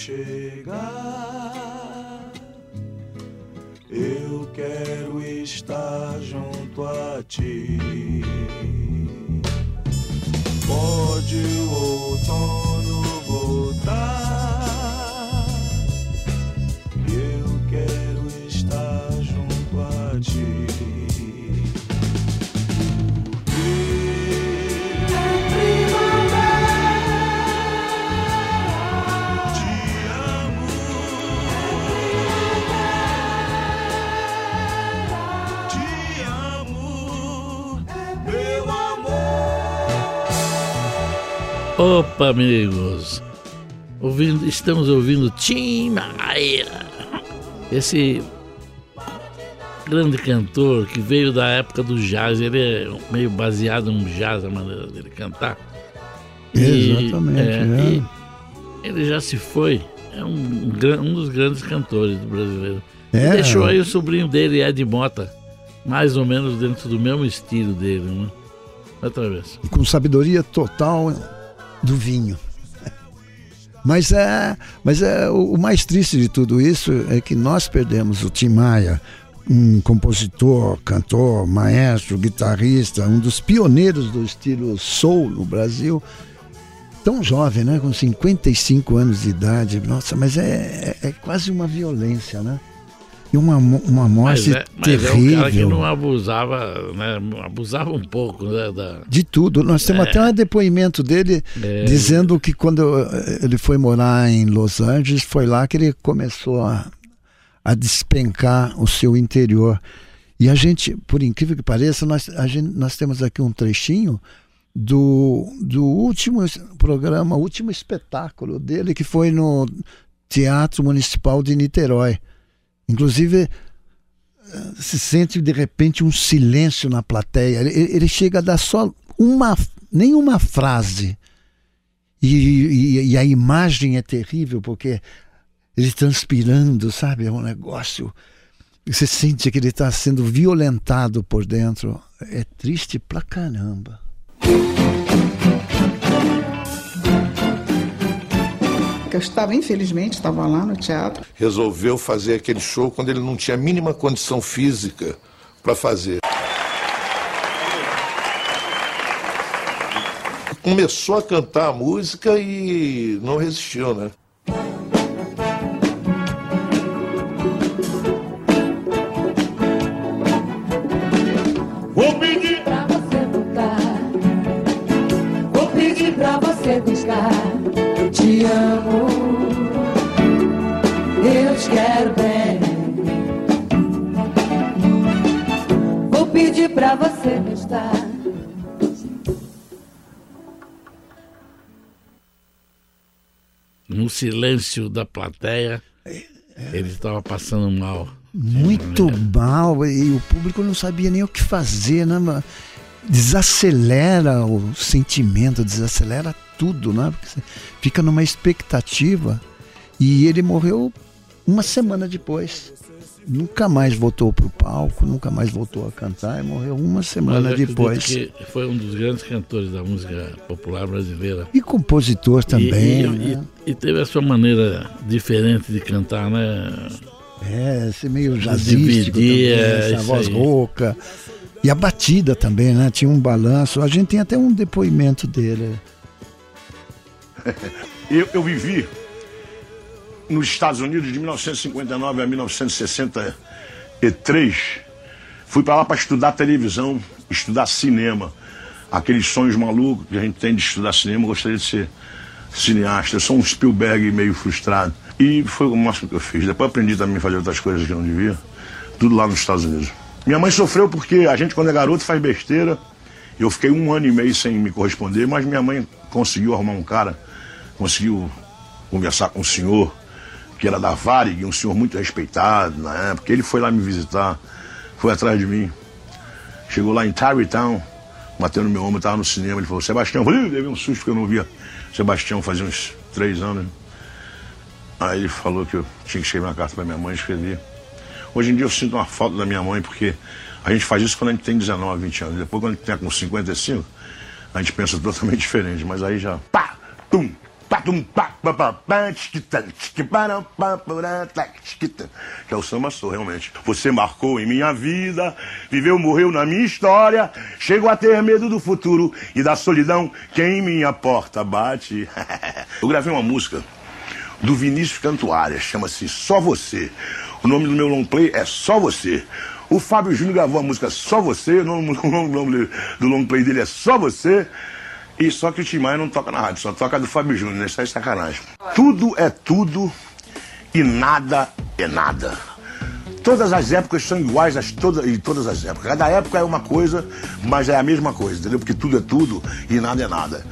Chegar, eu quero estar junto a ti. Pode o outono Opa, amigos! Ouvindo, estamos ouvindo Tim Maia, esse grande cantor que veio da época do jazz. Ele é meio baseado no jazz, a maneira dele cantar. Exatamente, é, é. e ele já se foi. É um, um dos grandes cantores do brasileiro. É. E deixou aí o sobrinho dele, Ed Mota, mais ou menos dentro do mesmo estilo dele, né? Outra vez. E com sabedoria total do vinho. Mas é, mas é o, mais triste de tudo isso é que nós perdemos o Tim Maia, um compositor, cantor, maestro, guitarrista, um dos pioneiros do estilo soul no Brasil. Tão jovem, né? Com 55 anos de idade. Nossa, mas é, é, é quase uma violência, né? E uma, uma Mas morte é, mas é um terrível. cara que não abusava, né? Abusava um pouco, né? Da... De tudo. Nós temos É. até um depoimento dele É. dizendo que quando eh, ele foi morar em Los Angeles, foi lá que ele começou a, a despencar o seu interior. E a gente, por incrível que pareça, nós, a gente, nós temos aqui um trechinho do, do último programa, último espetáculo dele, que foi no Teatro Municipal de Niterói. Inclusive, eh, se sente de repente um silêncio na plateia. Ele, ele chega a dar só uma, nenhuma frase. E, e- e a imagem é terrível, porque ele transpirando, sabe? É um negócio. Você sente que ele está sendo violentado por dentro. É triste pra caramba. Que eu estava, infelizmente, estava lá no teatro. resolveu fazer aquele show quando ele não tinha a mínima condição física para fazer. Começou a cantar a música e não resistiu, né? Vou pedir pra você voltar. Vou pedir pra você buscar. Eu te amo. Eu te quero bem. Vou pedir pra você gostar. No silêncio da plateia, ele estava passando mal. Muito mal. E o público não sabia nem o que fazer, né? Desacelera o sentimento, desacelera tudo, né? Porque você fica numa expectativa. E ele morreu uma semana depois. Nunca mais voltou para o palco, nunca mais voltou a cantar e morreu uma semana depois. que foi um dos grandes cantores da música popular brasileira. E compositor também. E, e- né? e- e teve a sua maneira diferente de cantar, né? É, esse meio jazzístico Dividir, também, é, essa isso voz aí. rouca. E a batida também, né? Tinha um balanço. A gente tem até um depoimento dele. Eu, eu vivi nos Estados Unidos de 1959 a 1963. Fui para lá para estudar televisão, estudar cinema. Aqueles sonhos malucos que a gente tem de estudar cinema, eu gostaria de ser cineasta. Eu sou um Spielberg meio frustrado. E foi o máximo que eu fiz. Depois aprendi também a fazer outras coisas que eu não devia. Tudo lá nos Estados Unidos. Minha mãe sofreu porque a gente, quando é garoto, faz besteira. Eu fiquei um ano e meio sem me corresponder, mas minha mãe conseguiu arrumar um cara, conseguiu conversar com um senhor que era da Varig, um senhor muito respeitado na época. Ele foi lá me visitar, foi atrás de mim. Chegou lá em Tarrytown, bateu no meu ombro, estava no cinema. Ele falou: Sebastião, eu falei, "Ih, levei um susto porque eu não via Sebastião fazia uns três anos. Aí ele falou que eu tinha que escrever uma carta para minha mãe, escrevi. Hoje em dia eu sinto uma falta da minha mãe, porque a gente faz isso quando a gente tem 19, 20 anos. Depois, quando a gente tem com 55, a gente pensa totalmente diferente. Mas aí já. Pá! Tum! Que é o samba sou, realmente. Você marcou em minha vida, viveu, morreu na minha história. Chego a ter medo do futuro e da solidão que em minha porta bate. Eu gravei uma música do Vinícius Cantuária, chama-se Só Você. O nome do meu long play é Só Você. O Fábio Júnior gravou a música Só Você, o nome, o nome do long play dele é Só Você. E só que o Tim Maia não toca na rádio, só toca do Fábio Júnior, né? Isso é sacanagem. Tudo é tudo e nada é nada. Todas as épocas são iguais as toda, em todas as épocas. Cada época é uma coisa, mas é a mesma coisa, entendeu? Porque tudo é tudo e nada é nada.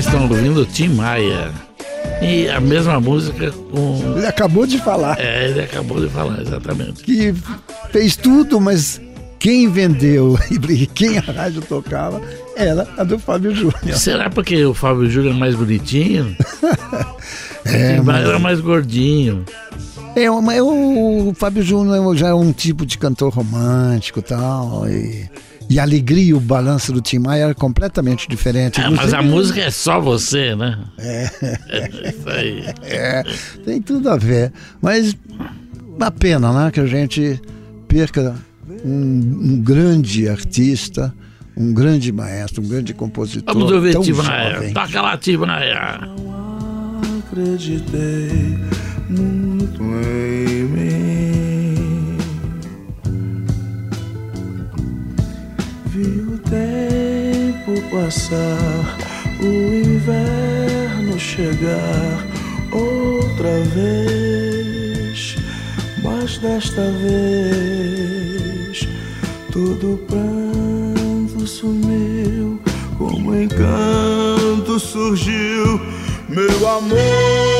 Vocês estão ouvindo Tim Maia. E a mesma música com. Ele acabou de falar É, ele acabou de falar, exatamente. que fez tudo, mas quem vendeu e quem a rádio tocava era a do Fábio Júnior. Será porque o Fábio Júnior é mais bonitinho? É, mas- era mais gordinho. É, é o Fábio Júnior já é um tipo de cantor romântico e tal. E, a alegria e o balanço do Tim Maia era completamente diferente. Ah, mas a música é só você, né? É. Isso aí. É, tem tudo a ver. Mas uma pena, né? Que a gente perca um, um grande artista, um grande maestro, um grande compositor. Vamos ouvir Tim Maia. Toca lá, Tim Maia. acreditei muito Vi o tempo passar, o inverno chegar outra vez, mas desta vez todo pranto sumiu, como encanto surgiu meu amor.